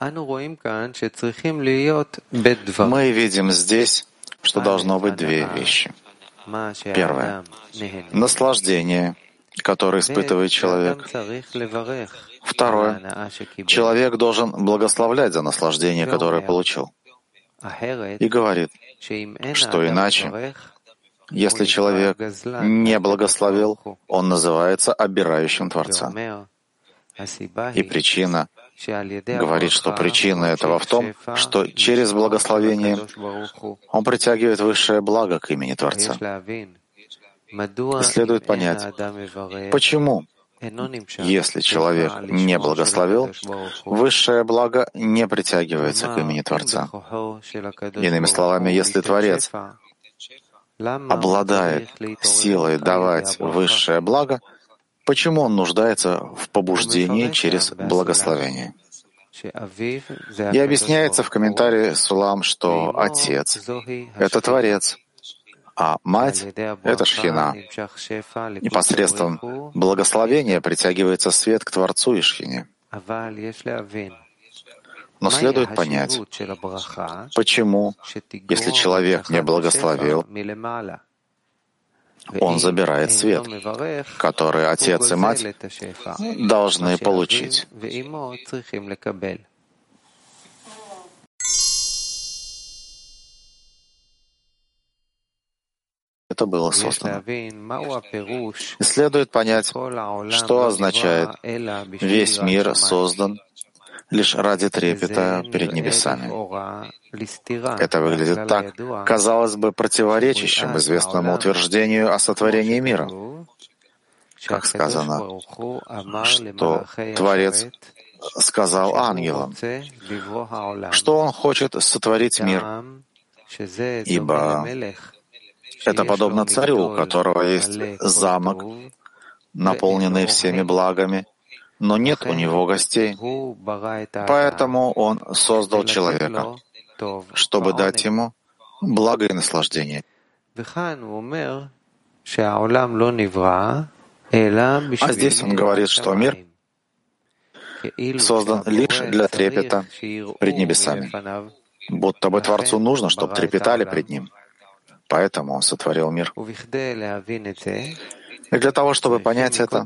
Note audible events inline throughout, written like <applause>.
Мы видим здесь, что должно быть две вещи. Первое — наслаждение, которое испытывает человек. Второе — человек должен благословлять за наслаждение, которое получил. И говорит, что иначе, если человек не благословил, он называется обирающим Творца. И причина говорит, что причина этого в том, что через благословение он притягивает высшее благо к имени Творца. Следует понять, почему, если человек не благословил, высшее благо не притягивается к имени Творца. Иными словами, если Творец обладает силой давать высшее благо — Почему он нуждается в побуждении через благословение? И объясняется в комментарии Сулам, что Отец — это Творец, а Мать — это Шхина. Непосредством благословения притягивается свет к Творцу и Шхине. Но следует понять, почему, если человек не благословил, он забирает свет, который отец и мать должны получить. это было создано. Следует понять, что означает «весь мир создан лишь ради трепета перед небесами». Это выглядит так, казалось бы, противоречащим известному утверждению о сотворении мира. Как сказано, что Творец сказал ангелам, что он хочет сотворить мир, ибо это подобно царю, у которого есть замок, наполненный всеми благами, но нет у него гостей. Поэтому он создал человека, чтобы дать ему благо и наслаждение. А здесь он говорит, что мир создан лишь для трепета пред небесами. Будто бы Творцу нужно, чтобы трепетали пред Ним. Поэтому Он сотворил мир. И для того, чтобы понять это,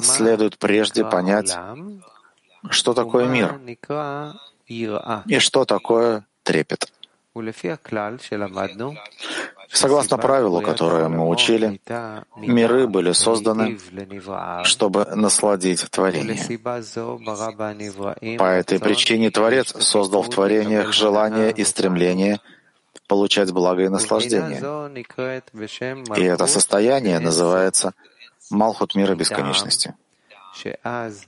следует прежде понять, что такое мир и что такое трепет. Согласно правилу, которое мы учили, миры были созданы, чтобы насладить творение. По этой причине Творец создал в творениях желание и стремление получать благо и наслаждение. И это состояние называется Малхут мира бесконечности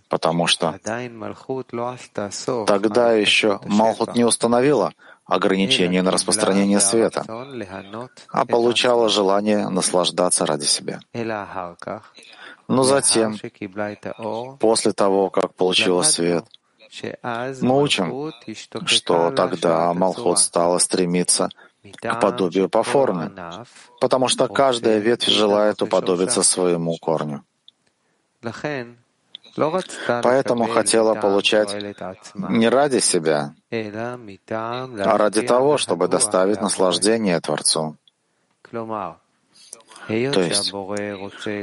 потому что тогда еще Малхут не установила ограничения на распространение света, а получала желание наслаждаться ради себя. Но затем, после того, как получила свет, мы учим, что тогда Малхут стала стремиться к подобию по форме, потому что каждая ветвь желает уподобиться своему корню. Поэтому хотела получать не ради себя, а ради того, чтобы доставить наслаждение Творцу. То есть,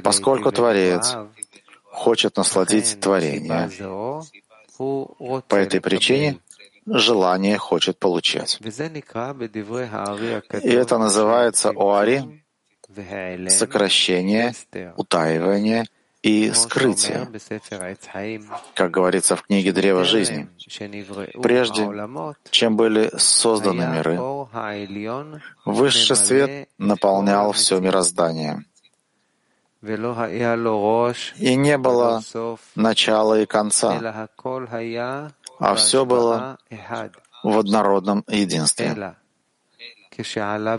поскольку Творец хочет насладить творение, по этой причине желание хочет получать. И это называется оари, сокращение, утаивание — и скрытие, как говорится в книге «Древо жизни». Прежде, чем были созданы миры, высший свет наполнял все мироздание. И не было начала и конца, а все было в однородном единстве.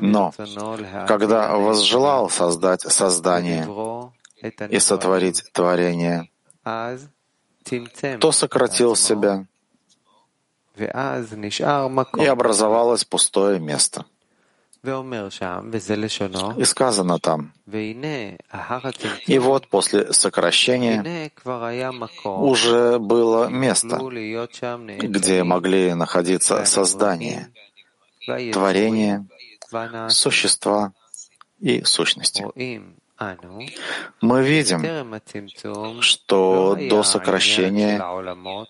Но когда возжелал создать создание и сотворить творение, то сократил себя, и образовалось пустое место. И сказано там, и вот после сокращения уже было место, где могли находиться создания, творения, существа и сущности. Мы видим, что до сокращения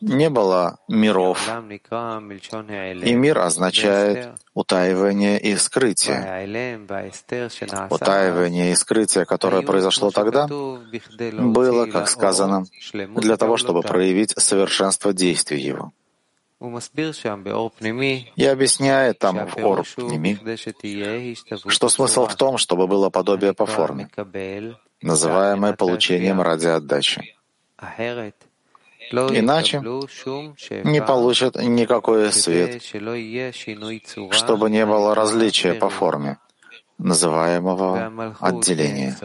не было миров, и мир означает утаивание и скрытие. Утаивание и скрытие, которое произошло тогда, было, как сказано, для того, чтобы проявить совершенство действий его. И объясняет там в Ор что смысл в том, чтобы было подобие по форме, называемое получением ради отдачи. Иначе не получат никакой свет, чтобы не было различия по форме, называемого отделения.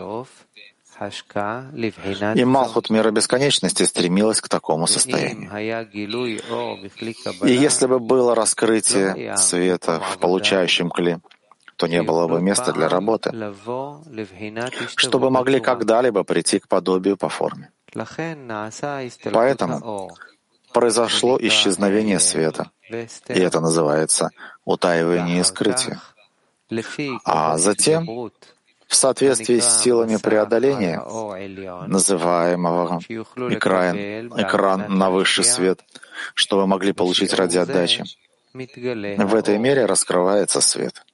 И Малхут мира бесконечности стремилась к такому состоянию. И если бы было раскрытие света в получающем кли, то не было бы места для работы, чтобы могли когда-либо прийти к подобию по форме. Поэтому произошло исчезновение света, и это называется утаивание и скрытие. А затем в соответствии с силами преодоления, называемого экран, экран на высший свет, что вы могли получить ради отдачи. В этой мере раскрывается свет.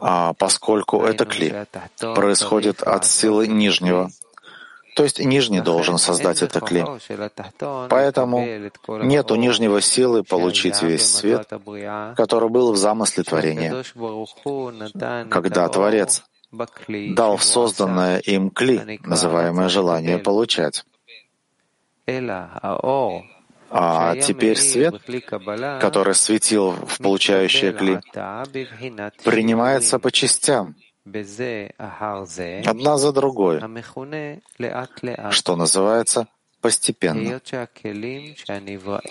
А поскольку это кли происходит от силы нижнего, то есть нижний должен создать это кли. Поэтому нет у нижнего силы получить весь свет, который был в замысле творения. Когда Творец дал в созданное им кли, называемое желание получать. А теперь свет, который светил в получающее кли, принимается по частям, одна за другой, что называется постепенно.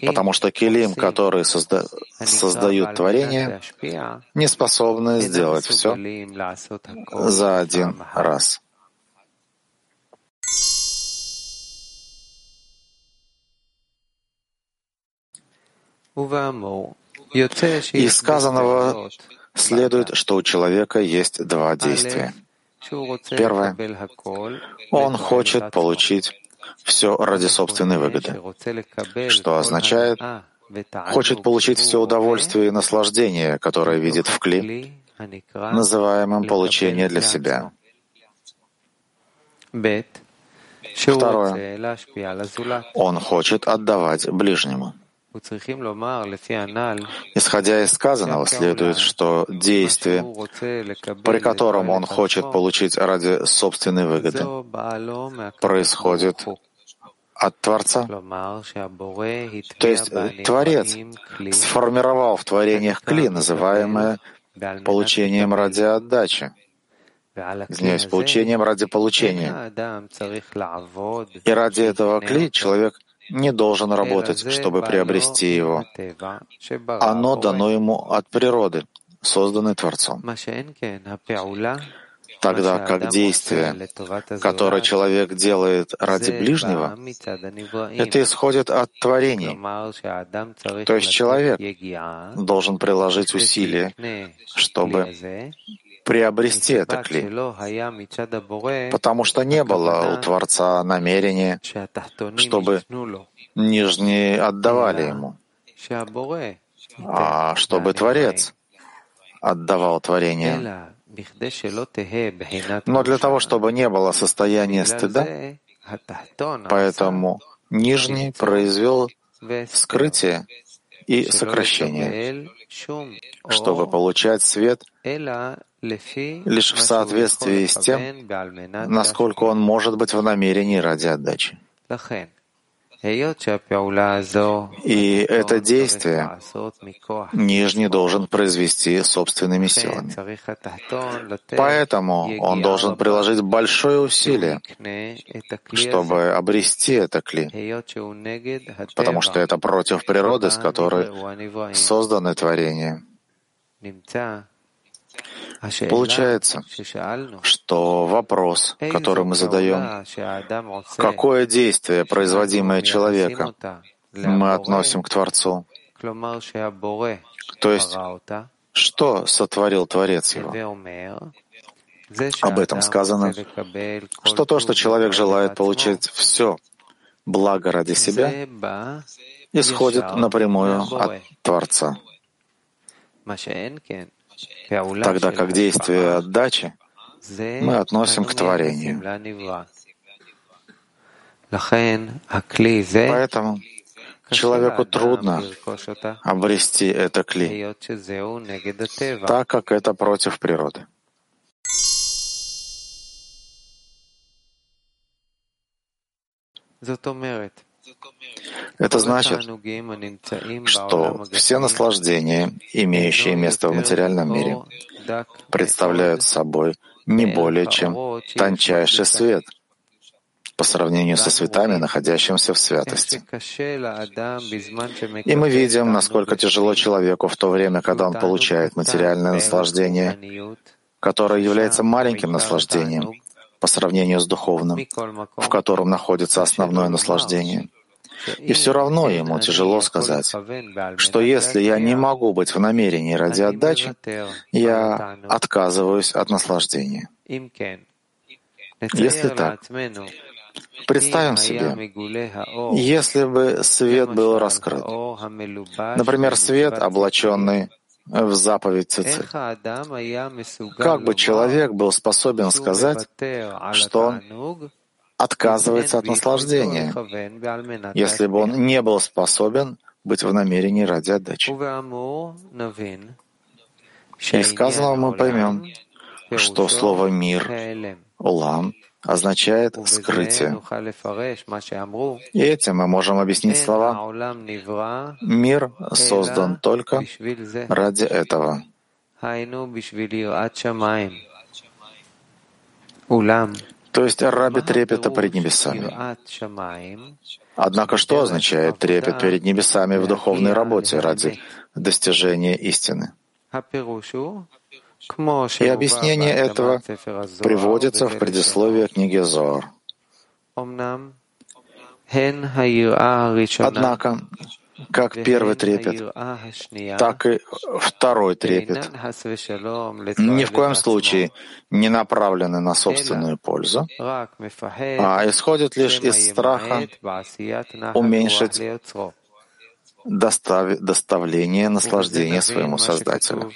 Потому что келим, которые созда... создают творение, не способны сделать все за один раз. Из сказанного следует, что у человека есть два действия. Первое. Он хочет получить все ради собственной выгоды, что означает, хочет получить все удовольствие и наслаждение, которое видит в кли, называемом получение для себя. Второе. Он хочет отдавать ближнему. Исходя из сказанного, следует, что действие, при котором он хочет получить ради собственной выгоды, происходит от Творца. То есть Творец сформировал в творениях кли, называемое получением ради отдачи. Извиняюсь, получением ради получения. И ради этого кли человек не должен работать, чтобы приобрести его. Оно дано ему от природы, созданной Творцом. Тогда как действие, которое человек делает ради ближнего, это исходит от творений. То есть человек должен приложить усилия, чтобы приобрести это кли, потому что не было у Творца намерения, чтобы нижние отдавали ему, а чтобы Творец отдавал творение. Но для того, чтобы не было состояния стыда, поэтому нижний произвел скрытие и сокращение, чтобы получать свет лишь в соответствии с тем, насколько он может быть в намерении ради отдачи. И это действие нижний должен произвести собственными силами. Поэтому он должен приложить большое усилие, чтобы обрести это кли, потому что это против природы, с которой созданы творения. Получается, что вопрос, который мы задаем, какое действие, производимое человеком, мы относим к Творцу? То есть, что сотворил Творец его? Об этом сказано, что то, что человек желает получить все благо ради себя, исходит напрямую от Творца тогда как действие отдачи мы относим к творению. Поэтому человеку трудно обрести это кли, так как это против природы. Это значит, что все наслаждения, имеющие место в материальном мире, представляют собой не более чем тончайший свет по сравнению со светами, находящимися в святости. И мы видим, насколько тяжело человеку в то время, когда он получает материальное наслаждение, которое является маленьким наслаждением по сравнению с духовным, в котором находится основное наслаждение. И все равно ему тяжело сказать, что если я не могу быть в намерении ради отдачи, я отказываюсь от наслаждения. Если так, представим себе, если бы свет был раскрыт, например, свет, облаченный в заповедь Цицит. Как бы человек был способен сказать, что он отказывается от наслаждения, если бы он не был способен быть в намерении ради отдачи. Из сказанного мы поймем, что слово «мир», «улам» означает «скрытие». И этим мы можем объяснить слова «мир создан только ради этого». То есть раби трепета перед небесами. Однако что означает трепет перед небесами в духовной работе ради достижения истины? И объяснение этого приводится в предисловии книги Зор. Однако как первый трепет, так и второй трепет. Ни в коем случае не направлены на собственную пользу, а исходят лишь из страха уменьшить достав... доставление наслаждения своему Создателю.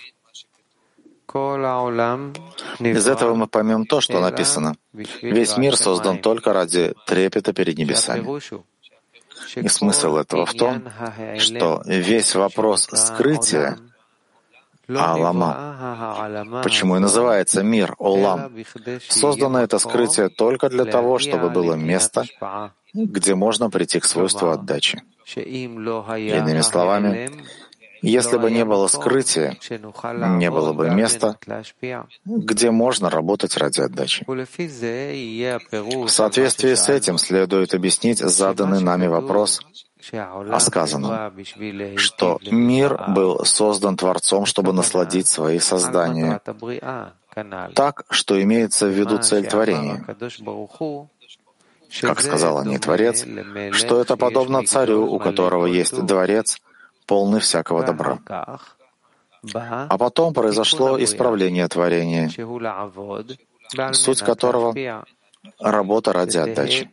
Из этого мы поймем то, что написано. Весь мир создан только ради трепета перед небесами. И смысл этого в том, что весь вопрос скрытия Алама. Почему и называется мир Олам? Создано это скрытие только для того, чтобы было место, где можно прийти к свойству отдачи. Иными словами, если бы не было скрытия, не было бы места, где можно работать ради отдачи. В соответствии с этим следует объяснить заданный нами вопрос о сказанном, что мир был создан Творцом, чтобы насладить свои создания, так, что имеется в виду цель творения. Как сказал о Творец, что это подобно царю, у которого есть дворец — полный всякого добра. А потом произошло исправление творения, суть которого — работа ради отдачи,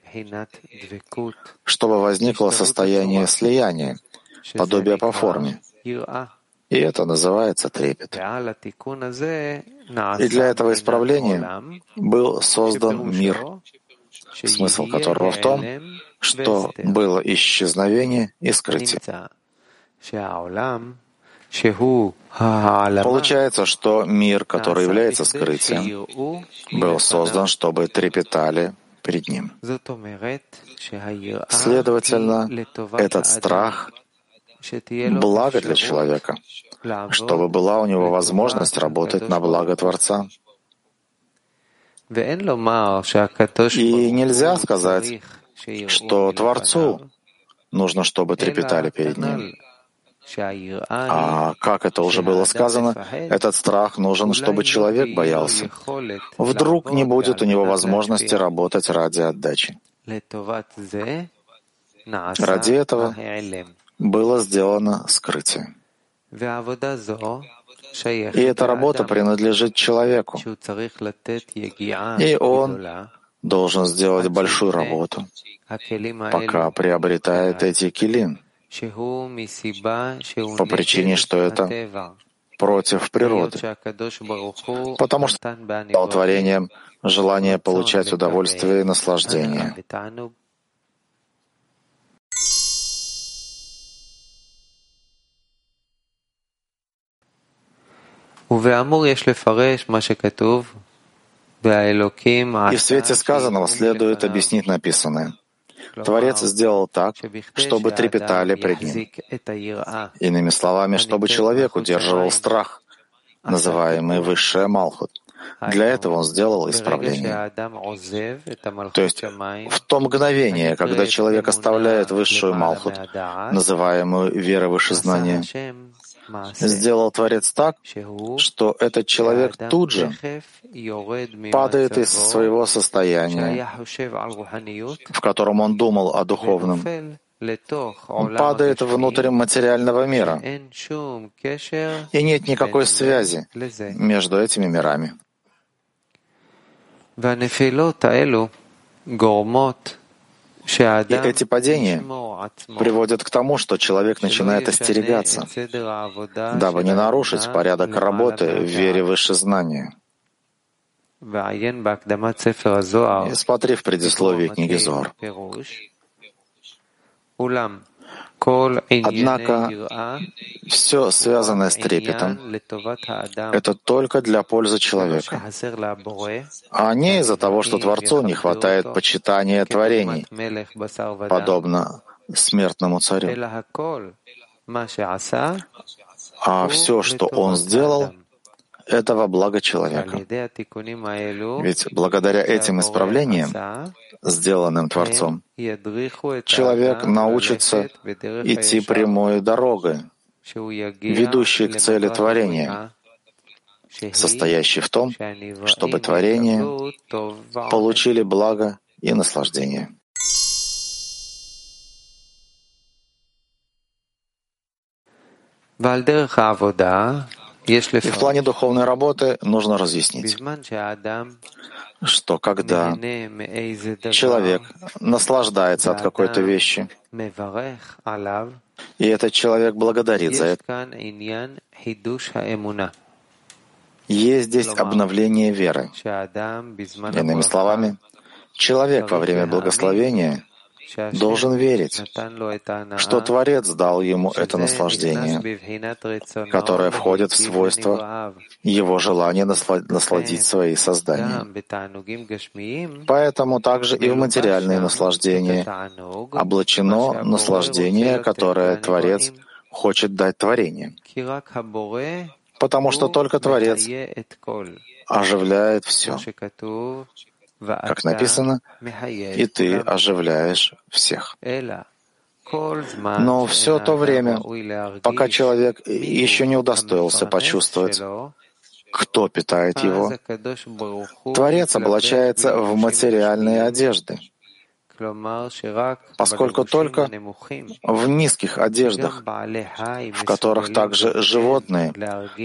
чтобы возникло состояние слияния, подобие по форме. И это называется трепет. И для этого исправления был создан мир, смысл которого в том, что было исчезновение и скрытие. Получается, что мир, который является скрытием, был создан, чтобы трепетали пред Ним. Следовательно, этот страх — благо для человека, чтобы была у него возможность работать на благо Творца. И нельзя сказать, что Творцу нужно, чтобы трепетали перед Ним. А как это уже было сказано, этот страх нужен, чтобы человек боялся. Вдруг не будет у него возможности работать ради отдачи. Ради этого было сделано скрытие. И эта работа принадлежит человеку. И он должен сделать большую работу, пока приобретает эти килин, по причине, что это против природы, потому что дал творением желание получать удовольствие и наслаждение. И в свете сказанного следует объяснить написанное. Творец сделал так, чтобы трепетали пред ним. Иными словами, чтобы человек удерживал страх, называемый высшая Малхут. Для этого он сделал исправление. То есть в то мгновение, когда человек оставляет высшую Малхут, называемую верой выше знания, сделал Творец так, что этот человек тут же падает из своего состояния, в котором он думал о духовном, он падает внутрь материального мира, и нет никакой связи между этими мирами. И эти падения приводят к тому, что человек начинает остерегаться, дабы не нарушить порядок работы в вере выше знания. И смотри в предисловии книги Зор. Однако все связанное с трепетом — это только для пользы человека, а не из-за того, что Творцу не хватает почитания творений, подобно смертному царю. А все, что он сделал, это во благо человека. Ведь благодаря этим исправлениям, сделанным Творцом, человек научится идти прямой дорогой, ведущей к цели творения, состоящей в том, чтобы творения получили благо и наслаждение. И в плане духовной работы нужно разъяснить, что когда человек наслаждается от какой-то вещи, и этот человек благодарит за это, есть здесь обновление веры. Иными словами, человек во время благословения должен верить, что Творец дал ему это наслаждение, которое входит в свойство его желания насладить свои создания. Поэтому также и в материальные наслаждения облачено наслаждение, которое Творец хочет дать творению. Потому что только Творец оживляет все как написано, и ты оживляешь всех. Но все то время, пока человек еще не удостоился почувствовать, кто питает его, Творец облачается в материальные одежды, поскольку только в низких одеждах, в которых также животные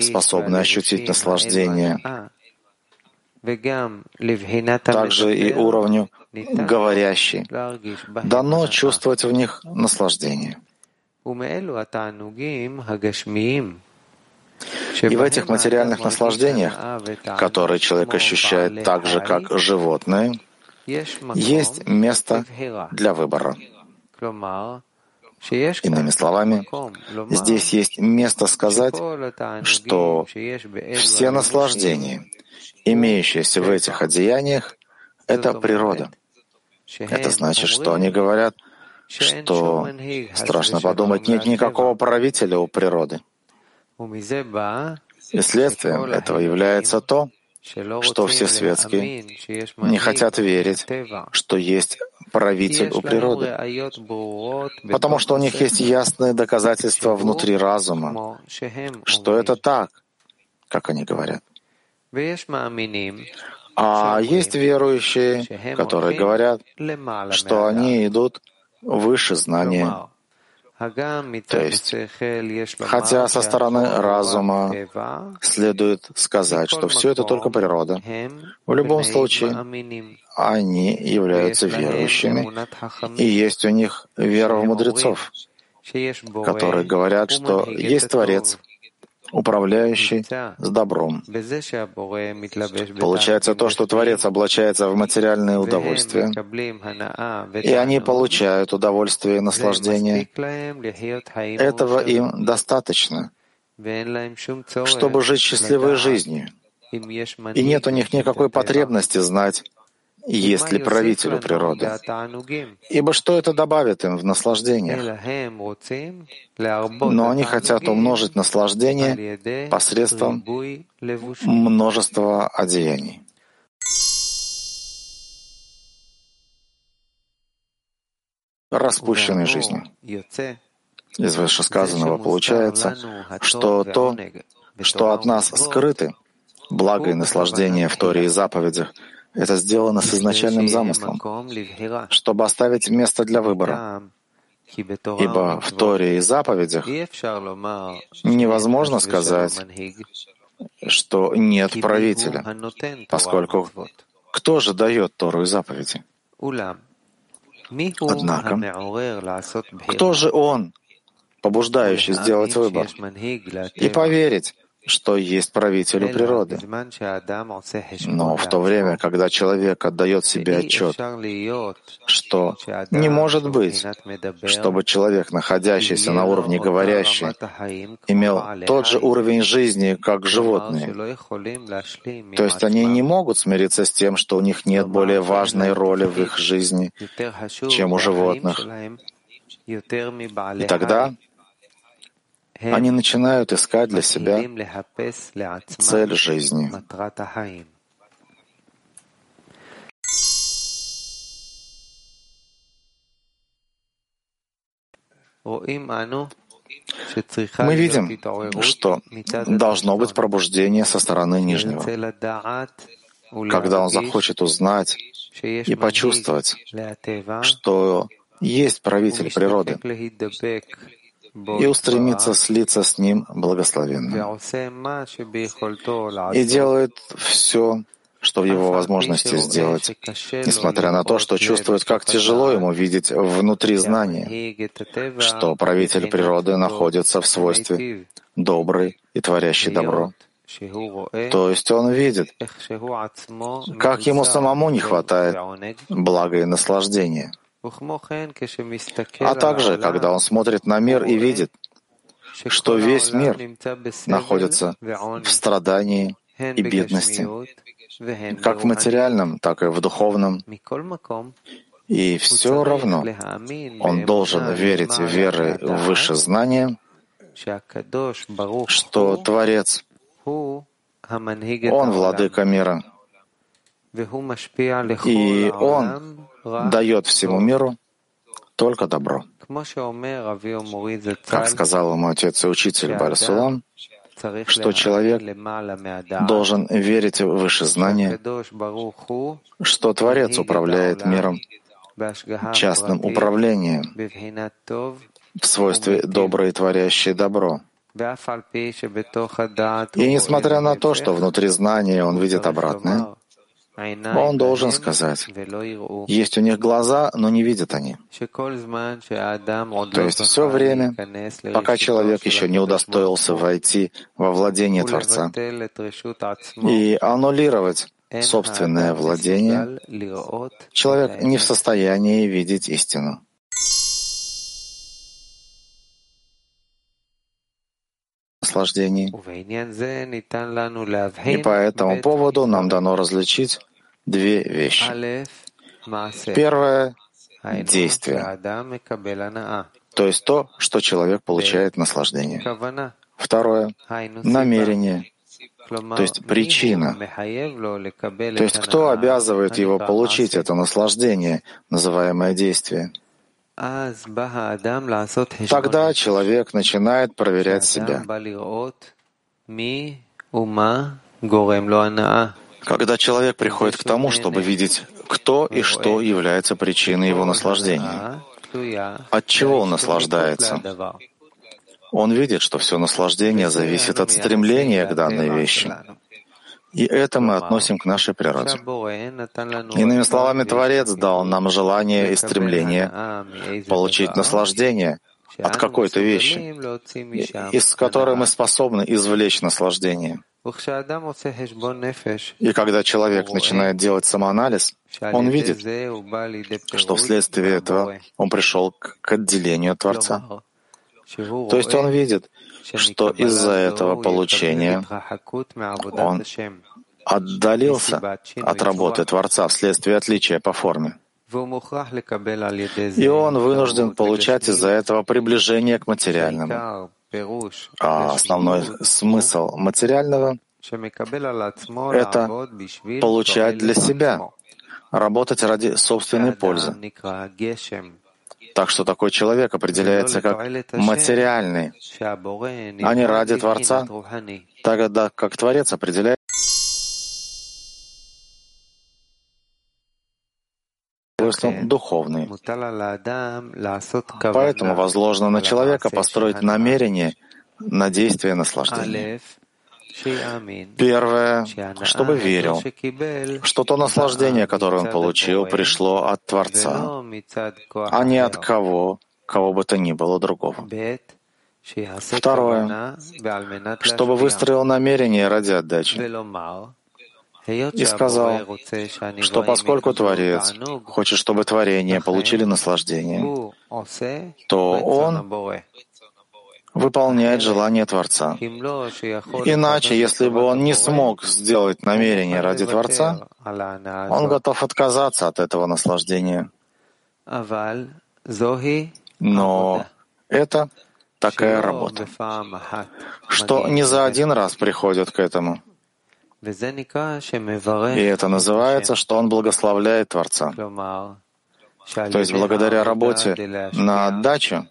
способны ощутить наслаждение, также и уровню говорящий, дано чувствовать в них наслаждение. И в этих материальных наслаждениях, которые человек ощущает так же, как животные, есть место для выбора. Иными словами, здесь есть место сказать, что все наслаждения, имеющаяся в этих одеяниях, — это природа. Это значит, что они говорят, что страшно подумать, нет никакого правителя у природы. И следствием этого является то, что все светские не хотят верить, что есть правитель у природы, потому что у них есть ясные доказательства внутри разума, что это так, как они говорят. А есть верующие, которые говорят, что они идут выше знания. То есть, хотя со стороны разума следует сказать, что все это только природа, в любом случае они являются верующими, и есть у них вера в мудрецов, которые говорят, что есть Творец, управляющий с добром. Получается то, что Творец облачается в материальные удовольствия, и они получают удовольствие и наслаждение. Этого им достаточно, чтобы жить счастливой жизнью. И нет у них никакой потребности знать, есть ли правителю природы. Ибо что это добавит им в наслаждение? Но они хотят умножить наслаждение посредством множества одеяний. Распущенной жизнью. Из вышесказанного получается, что то, что от нас скрыты, благо и наслаждение в Торе и заповедях — это сделано с изначальным замыслом, чтобы оставить место для выбора. Ибо в Торе и заповедях невозможно сказать, что нет правителя, поскольку кто же дает Тору и заповеди? Однако, кто же он, побуждающий сделать выбор и поверить, что есть правителю природы. Но в то время, когда человек отдает себе отчет, что не может быть, чтобы человек, находящийся на уровне говорящий, имел тот же уровень жизни, как животные. То есть они не могут смириться с тем, что у них нет более важной роли в их жизни, чем у животных. И тогда они начинают искать для себя цель жизни. Мы видим, что должно быть пробуждение со стороны Нижнего. Когда он захочет узнать и почувствовать, что есть правитель природы, и устремится слиться с Ним благословенным. И делает все, что в его возможности сделать, несмотря на то, что чувствует, как тяжело ему видеть внутри знания, что правитель природы находится в свойстве добрый и творящий добро. То есть он видит, как ему самому не хватает блага и наслаждения. А также, когда он смотрит на мир и видит, что весь мир находится в страдании и бедности, как в материальном, так и в духовном. И все равно он должен верить верой в высшее знание, что Творец, Он владыка мира, и Он дает всему миру только добро. Как сказал ему отец и учитель Барсулам, что человек должен верить в выше знания, что Творец управляет миром частным управлением в свойстве доброе творящее добро. И несмотря на то, что внутри знания он видит обратное, он должен сказать, есть у них глаза, но не видят они. То есть все время, пока человек еще не удостоился войти во владение Творца и аннулировать собственное владение, человек не в состоянии видеть истину. наслаждений. И по этому поводу нам дано различить две вещи. Первое — действие, то есть то, что человек получает наслаждение. Второе — намерение, то есть причина. То есть кто обязывает его получить это наслаждение, называемое действие? Тогда человек начинает проверять себя. Когда человек приходит к тому, чтобы видеть, кто и что является причиной его наслаждения, от чего он наслаждается, он видит, что все наслаждение зависит от стремления к данной вещи. И это мы относим к нашей природе. Иными словами, Творец дал нам желание и стремление получить наслаждение от какой-то вещи, из которой мы способны извлечь наслаждение. И когда человек начинает делать самоанализ, он видит, что вследствие этого он пришел к отделению от Творца. То есть он видит, что из-за этого получения он отдалился от работы Творца вследствие отличия по форме. И он вынужден получать из-за этого приближение к материальному. А основной смысл материального — это получать для себя, работать ради собственной пользы. Так что такой человек определяется как материальный, а не ради Творца, тогда как Творец определяет духовный. Поэтому возложено на человека построить намерение на действие наслаждения. Первое, чтобы верил, что то наслаждение, которое он получил, пришло от Творца, а не от кого, кого бы то ни было другого. Второе, чтобы выстроил намерение ради отдачи и сказал, что поскольку Творец хочет, чтобы творения получили наслаждение, то он выполняет желание Творца. Иначе, если бы он не смог сделать намерение ради Творца, он готов отказаться от этого наслаждения. Но это такая работа, что не за один раз приходят к этому. И это называется, что он благословляет Творца. То есть благодаря работе на отдачу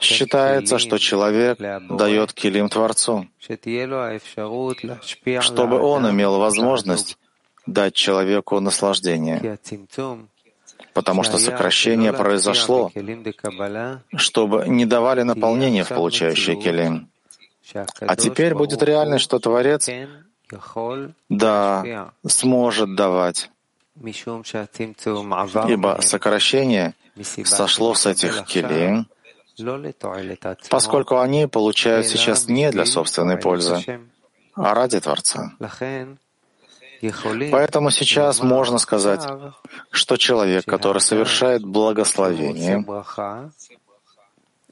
Считается, что человек дает килим Творцу, чтобы он имел возможность дать человеку наслаждение, потому что сокращение произошло, чтобы не давали наполнение в получающий килим. А теперь будет реальность, что Творец, да, сможет давать, ибо сокращение — сошло с этих келим, поскольку они получают сейчас не для собственной пользы, а ради Творца. Поэтому сейчас можно сказать, что человек, который совершает благословение,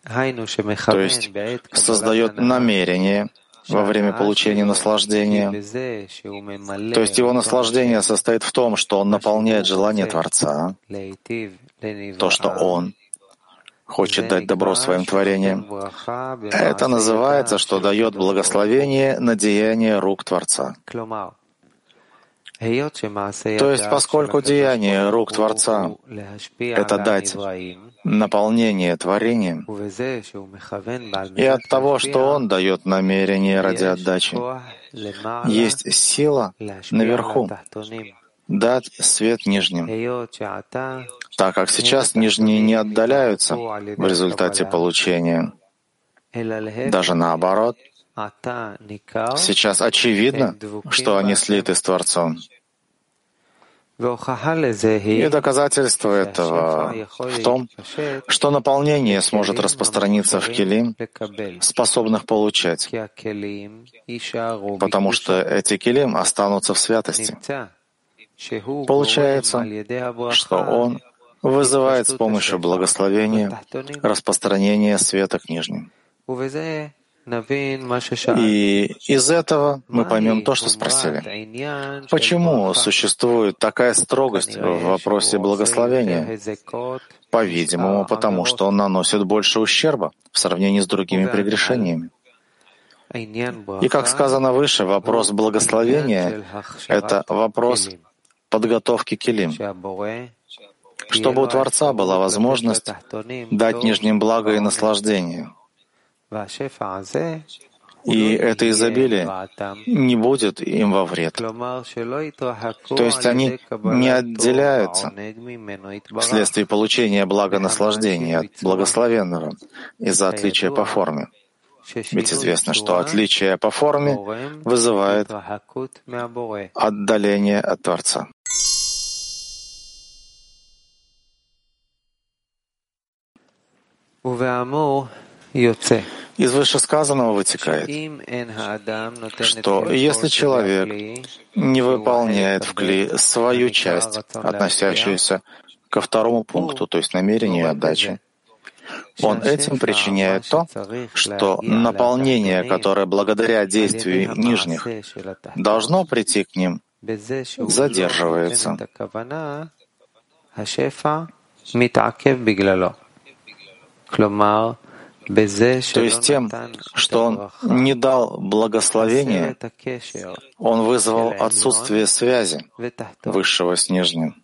то есть создает намерение во время получения наслаждения, то есть его наслаждение состоит в том, что он наполняет желание Творца, то, что Он хочет дать добро своим творениям. Это называется, что дает благословение на деяние рук Творца. То есть, поскольку деяние рук Творца — это дать наполнение творением, и от того, что Он дает намерение ради отдачи, есть сила наверху, дать свет нижним, так как сейчас нижние не отдаляются в результате получения. Даже наоборот, сейчас очевидно, что они слиты с Творцом. И доказательство этого в том, что наполнение сможет распространиться в келим, способных получать, потому что эти келим останутся в святости. Получается, что он вызывает с помощью благословения распространение света к нижним. И из этого мы поймем то, что спросили. Почему существует такая строгость в вопросе благословения? По-видимому, потому что он наносит больше ущерба в сравнении с другими прегрешениями. И как сказано выше, вопрос благословения — это вопрос подготовки килим, чтобы у Творца была возможность дать нижним благо и наслаждение. И это изобилие не будет им во вред. То есть они не отделяются вследствие получения блага наслаждения от благословенного из-за отличия по форме. Ведь известно, что отличие по форме вызывает отдаление от Творца. Из вышесказанного вытекает, что если человек не выполняет в кли свою часть, относящуюся ко второму пункту, то есть намерению и отдаче, он этим причиняет то, что наполнение, которое благодаря действию нижних должно прийти к ним, задерживается. То есть тем, что он не дал благословения, он вызвал отсутствие связи высшего с нижним,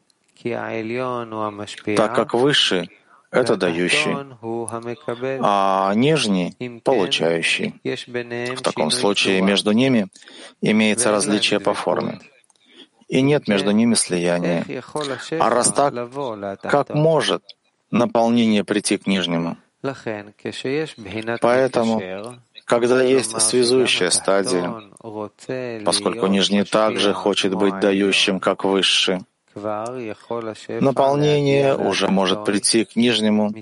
так как высший — это дающий, а нижний — получающий. В таком случае между ними имеется различие по форме и нет между ними слияния. А раз так, как может наполнение прийти к нижнему? Поэтому, когда есть связующая стадия, поскольку нижний также хочет быть дающим, как высший, наполнение уже может прийти к нижнему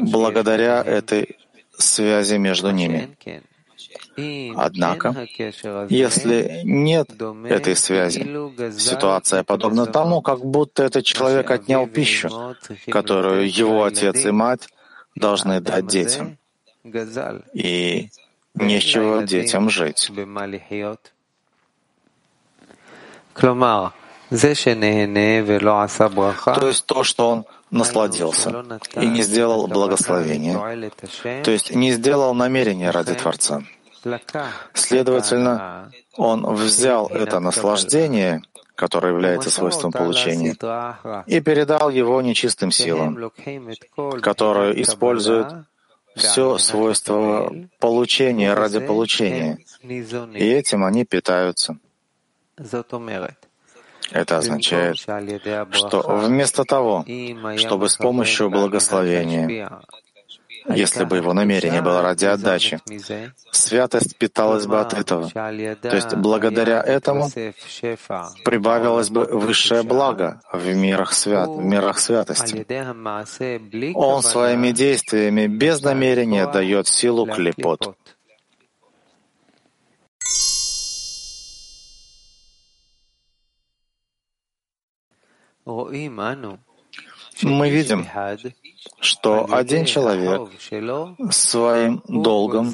благодаря этой связи между ними. Однако, если нет этой связи, ситуация подобна тому, как будто этот человек отнял пищу, которую его отец и мать должны дать детям. И не с чего детям жить. То есть то, что он насладился и не сделал благословения, то есть не сделал намерения ради Творца. Следовательно, он взял это наслаждение которое является свойством получения, и передал его нечистым силам, которые используют все свойства получения ради получения, и этим они питаются. Это означает, что вместо того, чтобы с помощью благословения если бы его намерение было ради отдачи. Святость питалась бы от этого. То есть благодаря этому прибавилось бы высшее благо в мирах, свят, в мирах святости. Он своими действиями без намерения дает силу клепот. Мы видим, что один человек своим долгом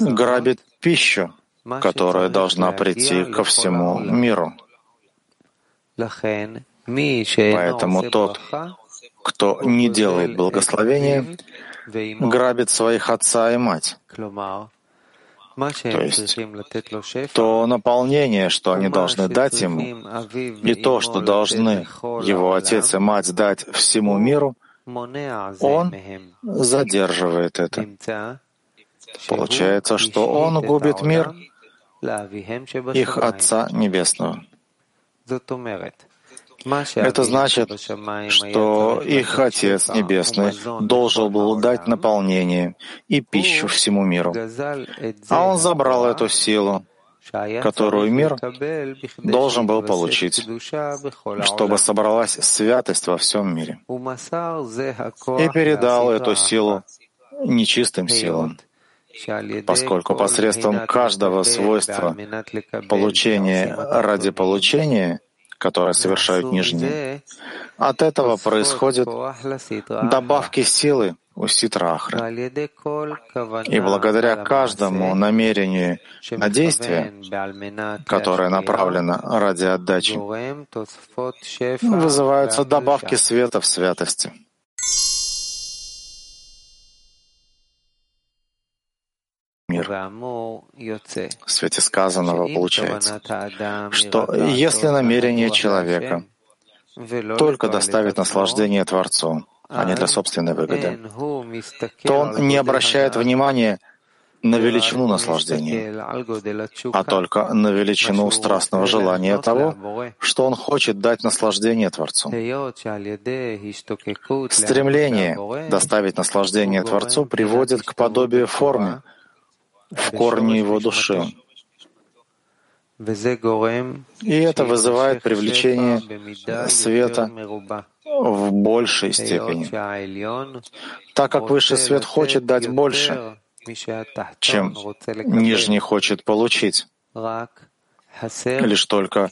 грабит пищу, которая должна прийти ко всему миру. Поэтому тот, кто не делает благословения, грабит своих отца и мать. То есть то наполнение, что они должны дать ему, и то, что должны его отец и мать дать всему миру, он задерживает это. Получается, что он губит мир их Отца Небесного. Это значит, что их Отец Небесный должен был дать наполнение и пищу всему миру. А Он забрал эту силу, которую мир должен был получить, чтобы собралась святость во всем мире, и передал эту силу нечистым силам, поскольку посредством каждого свойства получения ради получения которые совершают нижние. От этого происходят добавки силы у ситрахры. И благодаря каждому намерению на действие, которое направлено ради отдачи, вызываются добавки света в святости. мир. В свете сказанного получается, что если намерение человека только доставит наслаждение Творцу, а не для собственной выгоды, то он не обращает внимания на величину наслаждения, а только на величину страстного желания того, что он хочет дать наслаждение Творцу. Стремление доставить наслаждение Творцу приводит к подобию формы, в корне его души. И это вызывает привлечение света в большей степени, так как высший свет хочет дать больше, чем нижний хочет получить. Лишь только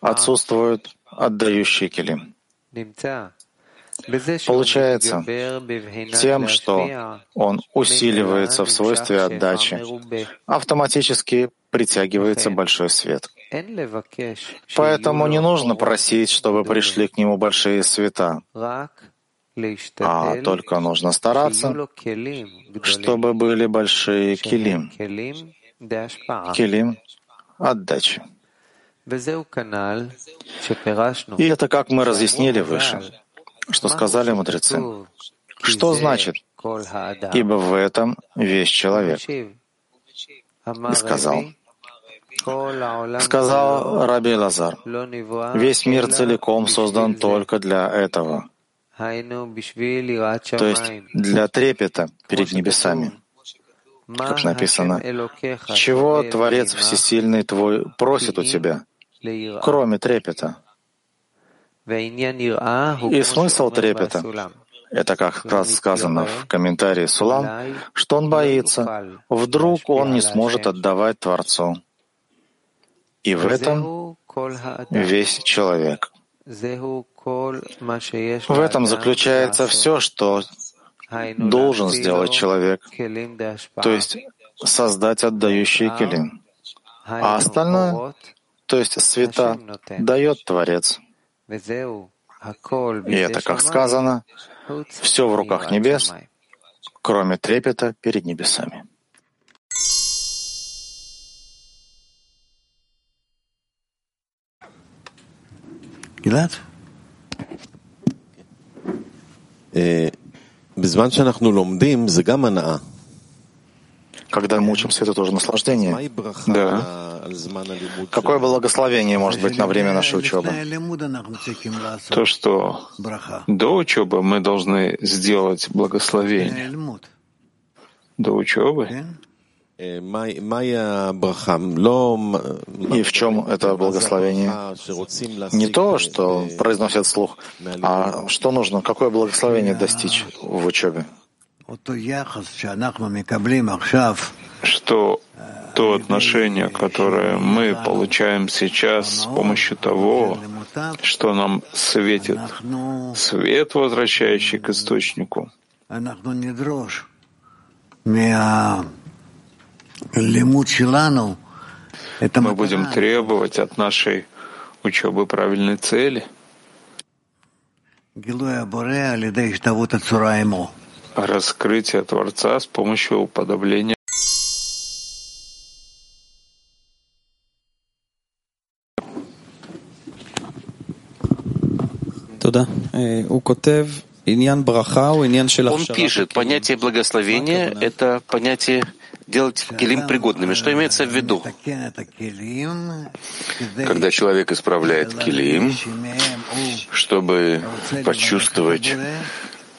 отсутствуют отдающие килим. Получается тем, что он усиливается в свойстве отдачи, автоматически притягивается большой свет. Поэтому не нужно просить, чтобы пришли к нему большие света, а только нужно стараться, чтобы были большие килим, килим отдачи. И это как мы разъяснили выше что сказали мудрецы. Что значит? «ибо в этом весь человек»? И сказал, сказал Раби Лазар, весь мир целиком создан только для этого, то есть для трепета перед небесами. Как написано, чего Творец Всесильный твой просит у тебя, кроме трепета? И смысл трепета — это как раз сказано в комментарии Сулам, что он боится, вдруг он не сможет отдавать Творцу. И в этом весь человек. В этом заключается все, что должен сделать человек, то есть создать отдающий келим. А остальное, то есть света, дает Творец. И это, как сказано, все в руках небес, кроме трепета перед небесами. גלעד? בזמן שאנחנו לומדים זה גם הנאה. Когда мы учимся, это тоже наслаждение. Да. Какое благословение может быть на время нашей учебы? То, что до учебы мы должны сделать благословение. До учебы? и в чем это благословение? Не то, что произносят слух, а что нужно, какое благословение достичь в учебе? что то отношение, которое мы получаем сейчас с помощью того, что нам светит, свет, возвращающий к источнику, мы будем требовать от нашей учебы правильной цели. Раскрытие Творца с помощью уподобления Он пишет, понятие благословения — это понятие делать келим пригодными. Что имеется в виду? Когда человек исправляет келим, чтобы почувствовать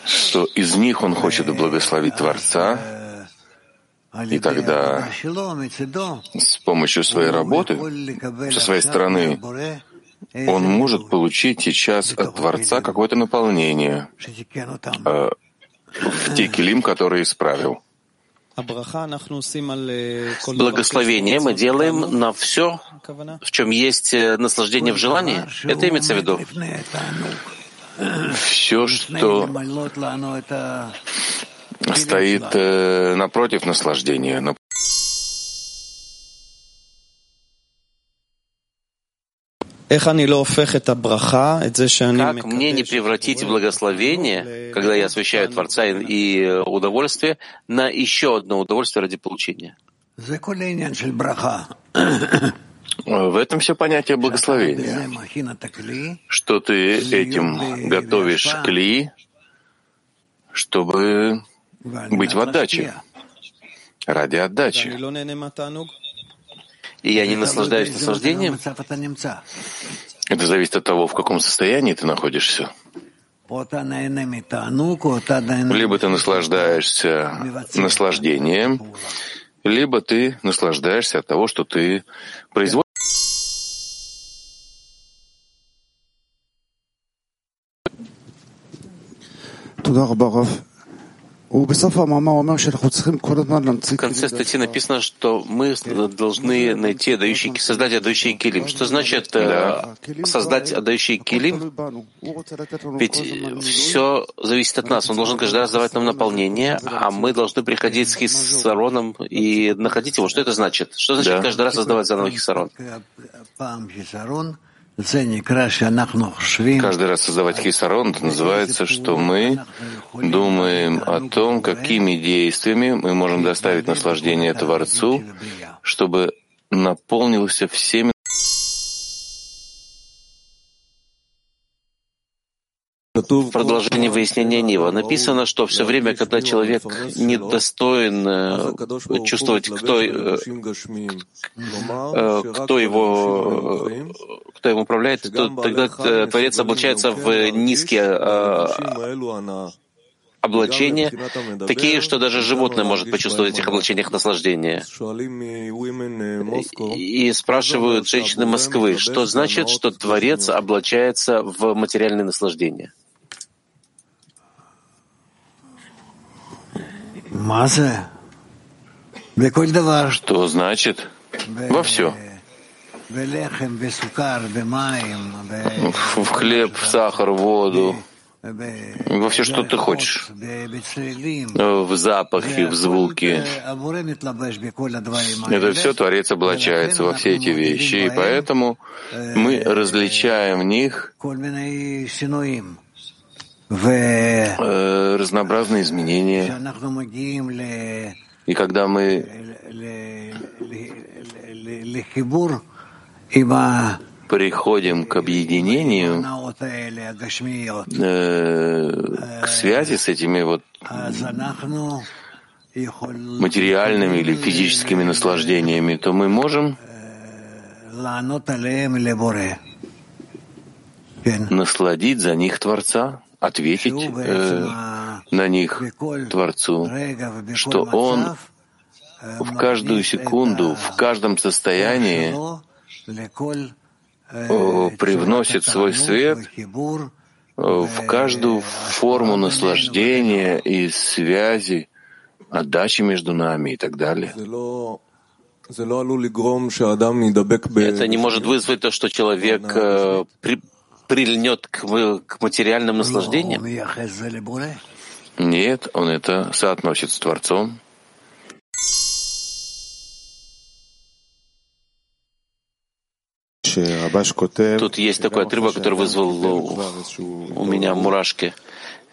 что из них он хочет благословить Творца, и тогда с помощью своей работы, со своей стороны, он может получить сейчас от Творца какое-то наполнение э, в те килим, которые исправил. Благословение мы делаем на все, в чем есть э, наслаждение в желании. Это имеется в виду. Все, что стоит э, напротив наслаждения, Как мне не превратить благословение, когда я освящаю Творца и удовольствие, на еще одно удовольствие ради получения? В этом все понятие благословения, что ты этим готовишь кли, чтобы быть в отдаче, ради отдачи и я не наслаждаюсь наслаждением, это зависит от того, в каком состоянии ты находишься. Либо ты наслаждаешься наслаждением, либо ты наслаждаешься от того, что ты производишь. Туда, Рабаров. В конце статьи написано, что мы должны найти отдающий, создать отдающий килим. Что значит да. Э, создать отдающий килим? Ведь все зависит от нас. Он должен каждый раз давать нам наполнение, а мы должны приходить с хисароном и находить его. Что это значит? Что значит да. каждый раз создавать заново хисарон? Каждый раз создавать хисарон называется, что мы думаем о том, какими действиями мы можем доставить наслаждение Творцу, чтобы наполнился всеми В продолжении выяснения Нива. написано, что все время, когда человек недостоин э, чувствовать, кто, э, э, кто его, кто ему управляет, то тогда Творец облачается в низкие облачения, такие, что даже животное может почувствовать в этих облачениях наслаждение. И спрашивают женщины Москвы, что значит, что Творец облачается в материальное наслаждение? Что значит? Во все. В хлеб, в сахар, в воду, во все, что ты хочешь. В запахи, в звуки. Это все Творец облачается во все эти вещи, и поэтому мы различаем в них Э, разнообразные изменения. И когда мы приходим к объединению, э, к связи с этими вот материальными или физическими наслаждениями, то мы можем насладить за них Творца ответить э, на них Творцу, что Он в каждую секунду, в каждом состоянии привносит свой свет в каждую форму наслаждения и связи, отдачи между нами и так далее. Это не может вызвать то, что человек э, при, прильнет к, к материальным наслаждениям? Нет, он это соотносит с Творцом. Тут есть такой отрывок, который вызвал у меня мурашки.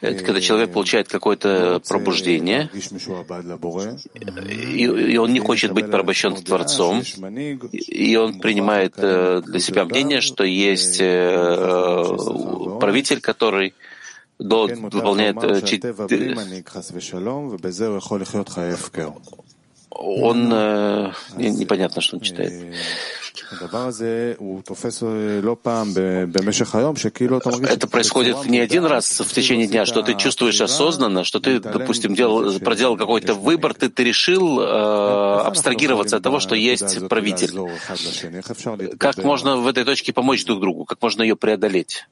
Это когда человек получает какое-то пробуждение, и, и он не хочет быть порабощен Творцом, и он принимает э, для себя мнение, что есть э, правитель, который выполняет э, он непонятно, что он читает. Это происходит не один раз в течение дня, что ты чувствуешь осознанно, что ты, допустим, делал, проделал какой-то выбор, ты, ты решил э, абстрагироваться от того, что есть правитель. Как можно в этой точке помочь друг другу? Как можно ее преодолеть?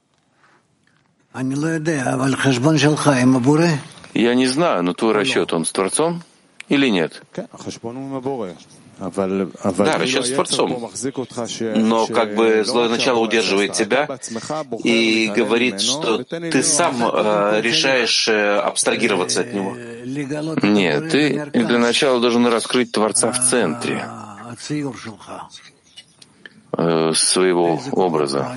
Я не знаю, но твой расчет, он с Творцом? Или нет? Да, расчет с Творцом. Но как бы злое начало удерживает тебя и говорит, что ты сам э, решаешь э, абстрагироваться от него. Нет, ты для начала должен раскрыть Творца в центре э, своего образа.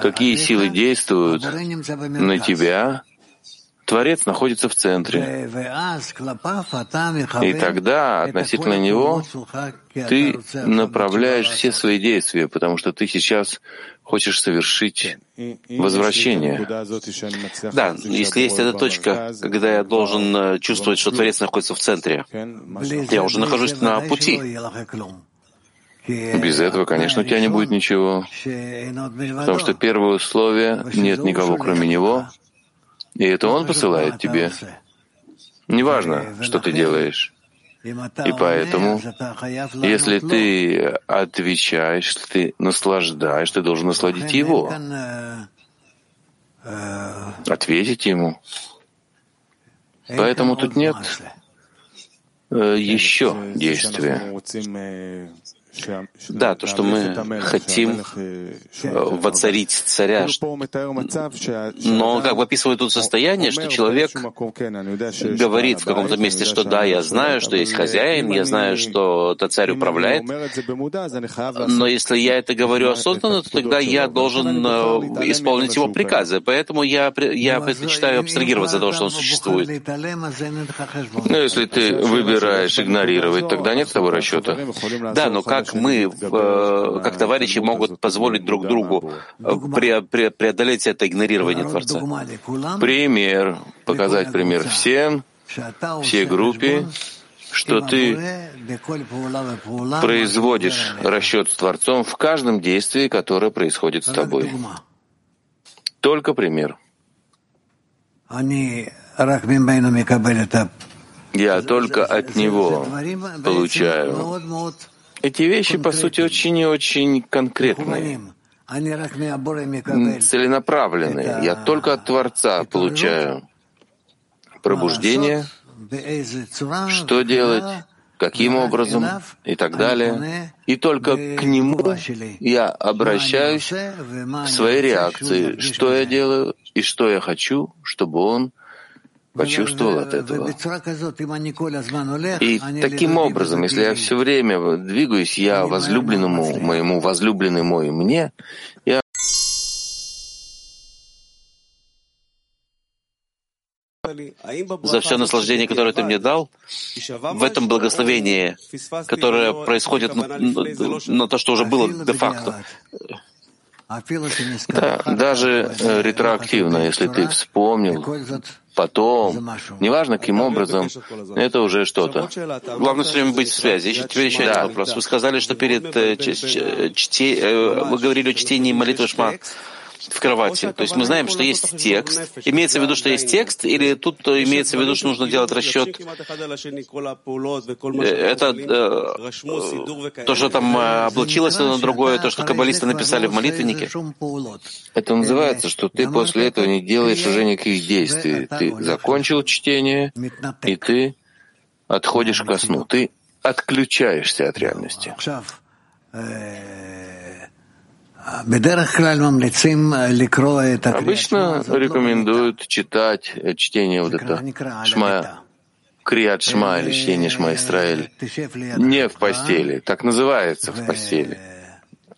Какие силы действуют на тебя, Творец находится в центре. И тогда относительно него ты направляешь все свои действия, потому что ты сейчас хочешь совершить возвращение. Да, если есть эта точка, когда я должен э, чувствовать, что Творец находится в центре, я уже нахожусь на пути. Без этого, конечно, у тебя не будет ничего. Потому что первое условие — нет никого, кроме Него, и это Он посылает тебе. Неважно, что ты делаешь. И поэтому, если ты отвечаешь, если ты наслаждаешь, ты должен насладить Его. Ответить Ему. Поэтому тут нет э, еще действия. Да, то, что мы хотим э, воцарить царя. Но как бы описывает тут состояние, что человек говорит в каком-то месте, что да, я знаю, что есть хозяин, я знаю, что этот царь управляет, но если я это говорю осознанно, то тогда я должен э, исполнить его приказы. Поэтому я, я предпочитаю абстрагироваться от того, что он существует. Но если ты выбираешь игнорировать, тогда нет с тобой расчета. Да, но как мы, э, как товарищи, могут позволить друг другу э, преодолеть это игнорирование Творца. Пример, показать пример всем, всей группе, что ты производишь расчет с Творцом в каждом действии, которое происходит с тобой. Только пример. Я только от него получаю эти вещи, по сути, очень и очень конкретные, целенаправленные. Я только от Творца получаю пробуждение, что делать, каким образом и так далее. И только к нему я обращаюсь в своей реакции, что я делаю и что я хочу, чтобы он почувствовал от этого. И таким образом, если я все время двигаюсь, я возлюбленному моему, возлюбленный мой мне, я за все наслаждение, которое ты мне дал, в этом благословении, которое происходит на, на, на то, что уже было де-факто. Да, даже э, ретроактивно, если ты вспомнил, потом, неважно каким образом, это уже что-то. Главное все время быть в связи. Еще, теперь еще один вопрос. Вы сказали, что перед э, чте, э, вы говорили о чтении молитвы Шма в кровати. То есть мы знаем, что есть текст. Имеется в виду, что есть текст, или тут имеется в виду, что нужно делать расчет? Это э, то, что там э, облачилось на другое, то, что каббалисты написали в молитвеннике? Это называется, что ты после этого не делаешь уже никаких действий. Ты закончил чтение, и ты отходишь ко сну. Ты отключаешься от реальности. Обычно рекомендуют читать чтение вот это Шма, Криат Шма или чтение Шма Исраэль не в постели, так называется в постели.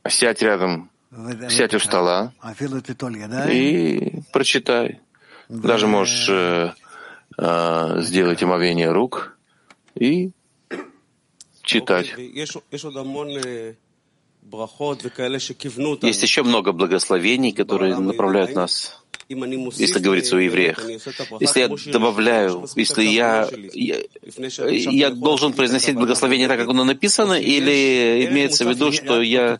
Сядь рядом, сядь у стола и прочитай. Даже можешь э, э, сделать омовение рук и читать. Есть еще много благословений, которые направляют нас если говорится о евреях. Если я добавляю, если я, я, я должен произносить благословение так, как оно написано, или имеется в виду, что я...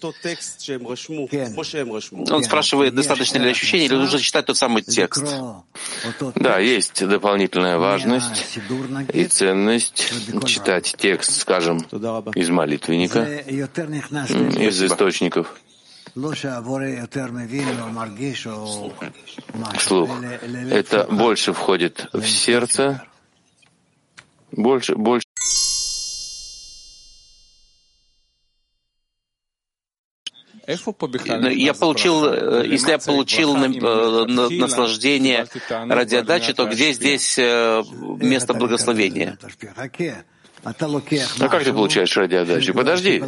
Он спрашивает, достаточно ли ощущения, или нужно читать тот самый текст. Да, есть дополнительная важность и ценность читать текст, скажем, из молитвенника, из источников. Слух. Это больше входит в сердце, Больше, больше. Я получил, э, если я получил э, наслаждение ради отдачи, то где здесь э, место благословения? А как ты получаешь ради отдачи? Подожди.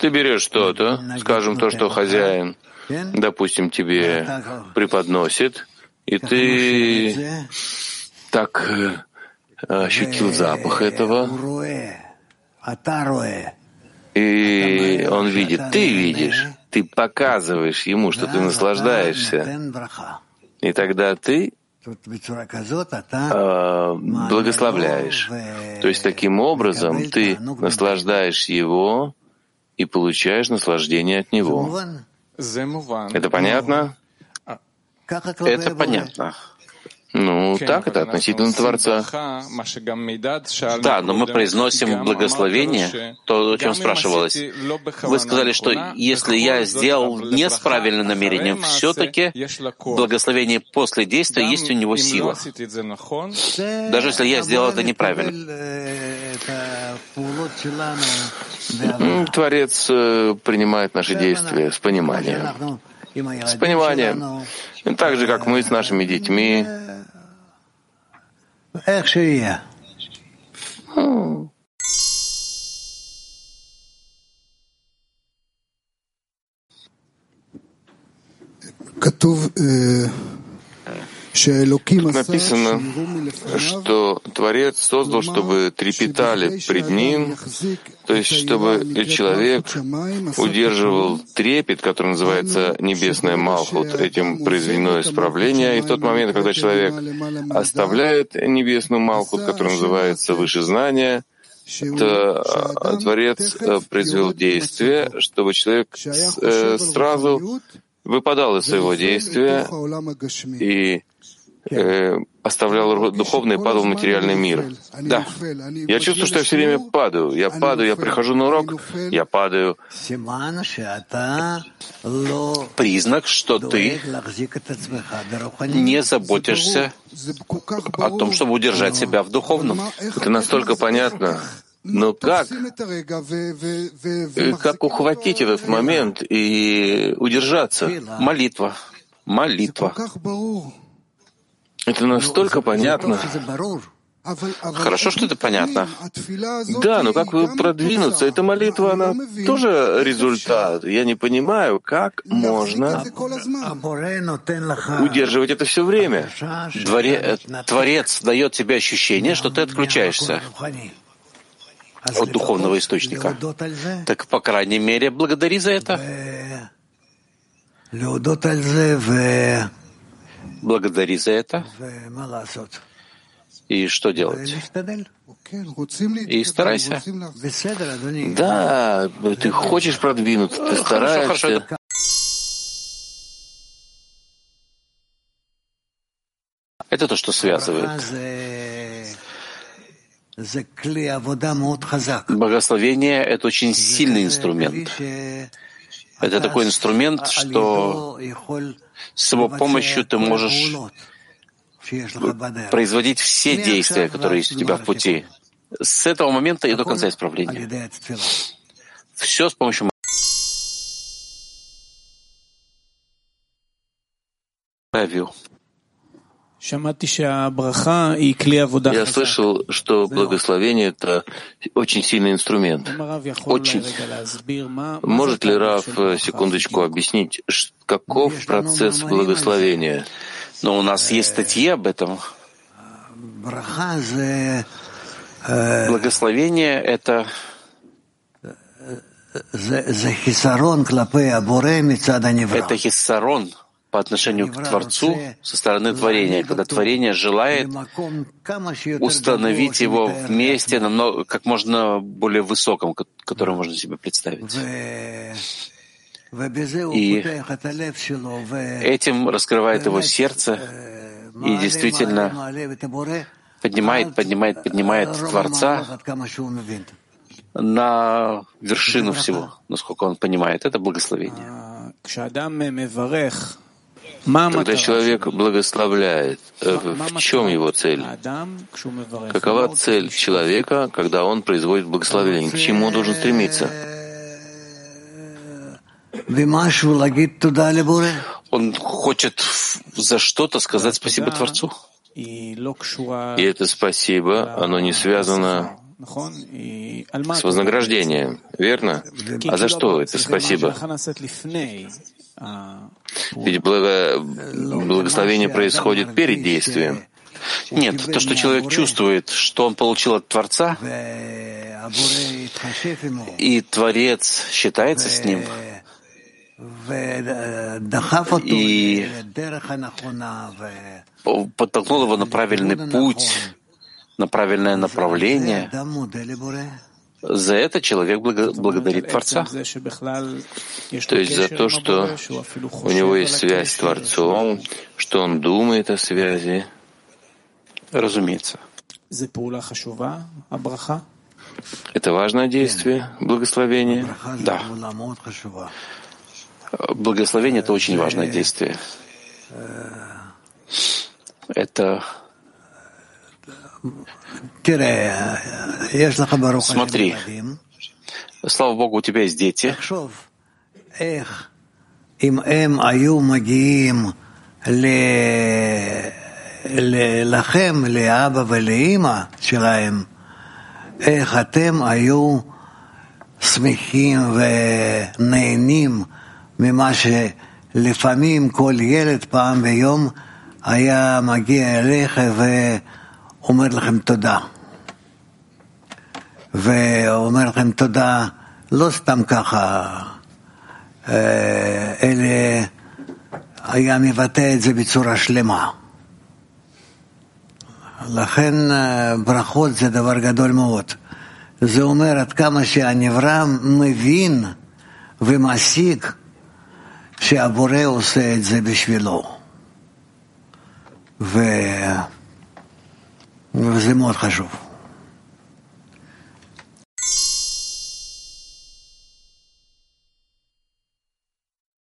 Ты берешь что-то, скажем, то, что хозяин, допустим, тебе преподносит, и ты так ощутил запах этого, и он видит, ты видишь, ты показываешь ему, что ты наслаждаешься, и тогда ты э, благословляешь. То есть таким образом ты наслаждаешь его и получаешь наслаждение от него. Это понятно? Это понятно. Ну, так это относительно Творца. Да, но мы произносим благословение, то, о чем спрашивалось. Вы сказали, что если я сделал не с правильным намерением, все-таки благословение после действия есть у него сила. Даже если я сделал это неправильно. Творец э, принимает наши действия с пониманием. С пониманием. Так же, как мы с нашими детьми, איך שיהיה. כתוב написано, что Творец создал, чтобы трепетали пред Ним, то есть чтобы человек удерживал трепет, который называется небесное Малхут, этим произведено исправление. И в тот момент, когда человек оставляет небесную Малхут, который называется выше знания, то а, Творец э, произвел действие, чтобы человек э, сразу выпадал из своего действия и э, оставлял духовный и падал в материальный мир. Да. Я чувствую, что я все время падаю. Я падаю, я прихожу на урок, я падаю. Признак, что ты не заботишься о том, чтобы удержать себя в духовном. Это настолько понятно. Но как? Как ухватить этот момент и удержаться? Молитва. Молитва. Это настолько понятно. Хорошо, что это понятно. Да, но как вы продвинуться? Эта молитва, она тоже результат. Я не понимаю, как можно удерживать это все время. Дворе... Творец дает тебе ощущение, что ты отключаешься от духовного источника. Так, по крайней мере, благодари за это. Благодари за это. И что делать? И старайся. Да, ты хочешь продвинуться, ты стараешься. Хорошо, хорошо. Это то, что связывает. Благословение — это очень сильный инструмент. Это такой инструмент, что с его помощью ты можешь производить все действия, которые есть у тебя в пути. С этого момента и до конца исправления. Все с помощью Ревью. Я слышал, что благословение — это очень сильный инструмент. Очень. Может ли Раф секундочку объяснить, каков процесс благословения? Но у нас есть статьи об этом. Благословение — это это хиссарон по отношению к Творцу со стороны творения, когда творение желает установить его в месте намного, как можно более высоком, которое можно себе представить. И этим раскрывает его сердце и действительно поднимает, поднимает, поднимает Творца на вершину всего, насколько он понимает. Это благословение. Когда человек благословляет, э, в чем его цель? Какова цель человека, когда он производит благословение? К чему он должен стремиться? Он хочет за что-то сказать спасибо Творцу. И это спасибо, оно не связано с вознаграждением, верно? А за что это спасибо? Ведь благо... благословение происходит перед действием. Нет, то, что человек чувствует, что он получил от Творца, и Творец считается с ним, и подтолкнул его на правильный путь, на правильное направление, за это человек благодарит Творца. То есть за то, что у него есть связь с Творцом, что он думает о связи. Разумеется. Это важное действие, благословение? Да. Благословение — это очень важное действие. Это Смотри, слава Богу, у тебя есть дети. לכם, לאבא ולאימא שלהם, איך אתם היו שמחים ונהנים ממה שלפעמים כל ילד פעם ביום היה מגיע אליך ו... אומר לכם תודה. ואומר לכם תודה לא סתם ככה, אלא היה מבטא את זה בצורה שלמה. לכן ברכות זה דבר גדול מאוד. זה אומר עד כמה שהנברא מבין ומעסיק שהבורא עושה את זה בשבילו. ו... וזה מאוד חשוב.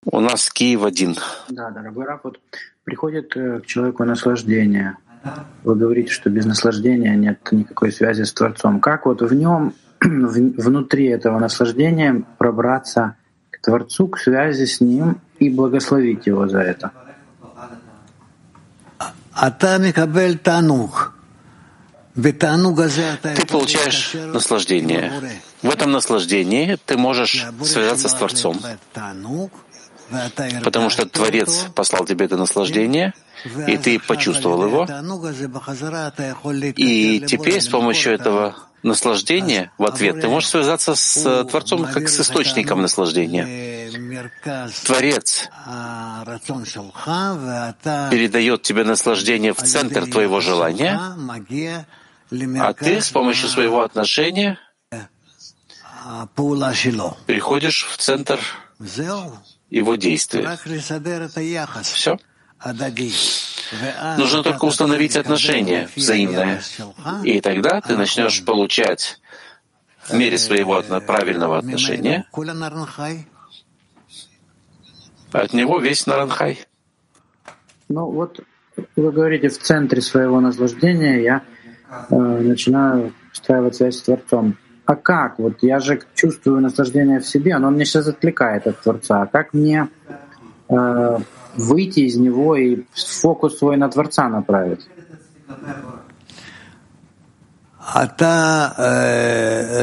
У нас Киев один. Да, дорогой Раф, вот приходит к человеку наслаждение. Вы говорите, что без наслаждения нет никакой связи с Творцом. Как вот в нем, <clears throat> внутри этого наслаждения пробраться к Творцу, к связи с Ним и благословить Его за это? Ты получаешь наслаждение. В этом наслаждении ты можешь связаться с Творцом, потому что Творец послал тебе это наслаждение, и ты почувствовал его. И теперь с помощью этого наслаждения в ответ ты можешь связаться с Творцом как с источником наслаждения. Творец передает тебе наслаждение в центр твоего желания, а ты с помощью своего отношения приходишь в центр его действия. Все. Нужно только установить отношения взаимное. И тогда ты начнешь получать в мере своего правильного отношения от него весь Наранхай. Ну вот вы говорите, в центре своего наслаждения я э, начинаю устраивать связь с Творцом. А как? Вот я же чувствую наслаждение в себе, но он меня сейчас отвлекает от Творца. А как мне э, выйти из него и фокус свой на Творца направить? אתה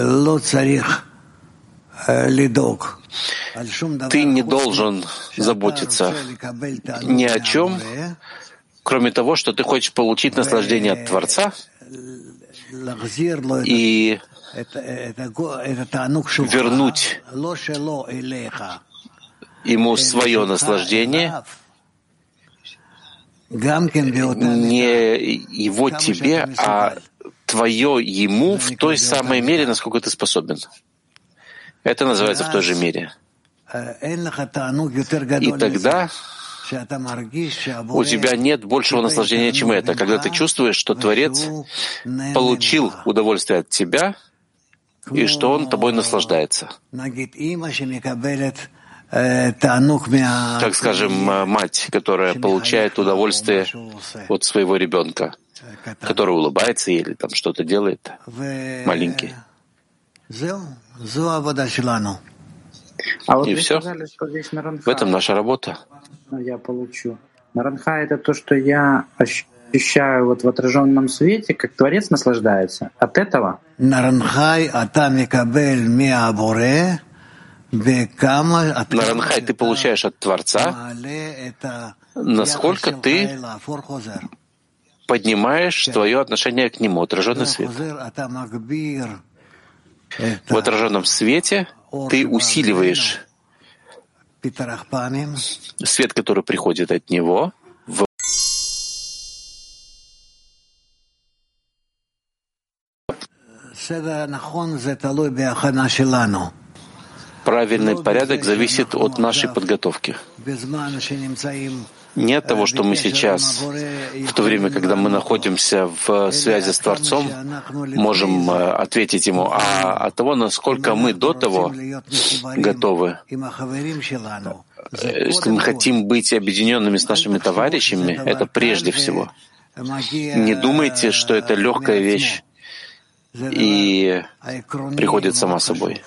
לא צריך לדאוג. Ты не должен заботиться ни о чем, кроме того, что ты хочешь получить наслаждение от Творца и вернуть ему свое наслаждение, не его тебе, а твое ему в той самой мере, насколько ты способен. Это называется в той же мере. И тогда у тебя нет большего наслаждения, чем это, когда ты чувствуешь, что Творец получил удовольствие от тебя и что Он тобой наслаждается. так скажем, мать, которая получает удовольствие от своего ребенка, который улыбается или там что-то делает, маленький. А вот И все. сказали, что здесь наранха, В этом наша работа. я получу. Наранха — это то, что я ощущаю вот в отраженном свете, как Творец наслаждается. От этого Наранхай ата мекабель миаборе Наранхай ты получаешь от Творца, насколько ты поднимаешь твое отношение к Нему, отраженный свет. В отраженном свете ты усиливаешь свет, который приходит от Него, в правильный порядок зависит от нашей подготовки. Не от того, что мы сейчас, в то время, когда мы находимся в связи с Творцом, можем э, ответить Ему, а от того, насколько мы до того готовы. Если мы хотим быть объединенными с нашими товарищами, это прежде всего. Не думайте, что это легкая вещь и приходит сама собой.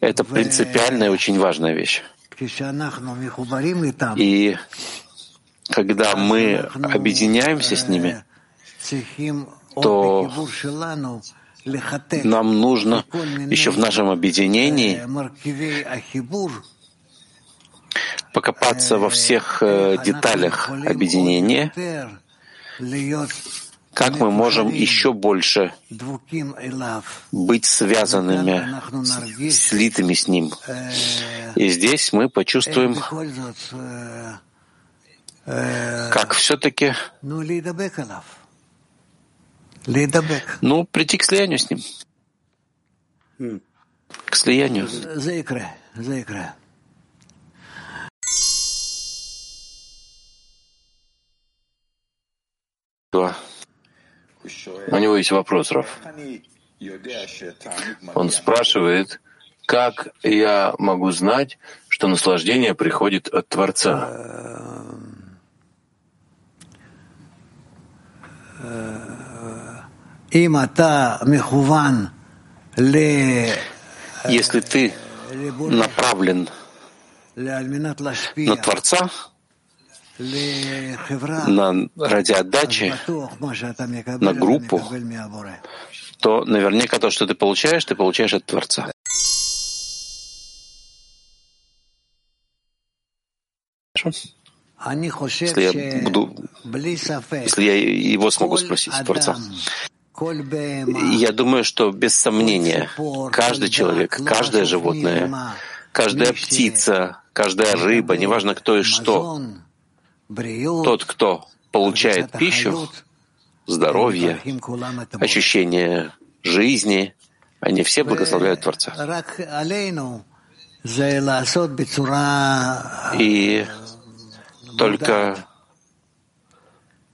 Это принципиальная, очень важная вещь. И когда мы объединяемся с ними, то нам нужно еще в нашем объединении покопаться во всех э, деталях объединения, как мы можем еще больше быть связанными, слитыми с Ним. И здесь мы почувствуем, как все-таки ну, прийти к слиянию с Ним. К слиянию. У него есть вопрос, Раф. Он спрашивает, как я могу знать, что наслаждение приходит от Творца? Если ты направлен на Творца, на, ради отдачи на группу, то наверняка то, что ты получаешь, ты получаешь от Творца. Если я буду, если я его смогу спросить, Творца. Я думаю, что без сомнения каждый человек, каждое животное, каждая птица, каждая рыба, неважно кто и что, тот, кто получает пищу, здоровье, ощущение жизни, они все благословляют Творца. И только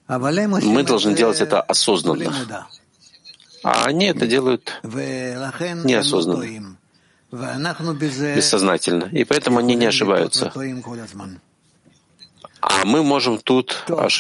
мы должны делать это осознанно. А они это делают неосознанно, бессознательно. И поэтому они не ошибаются. А мы можем тут ошибаться.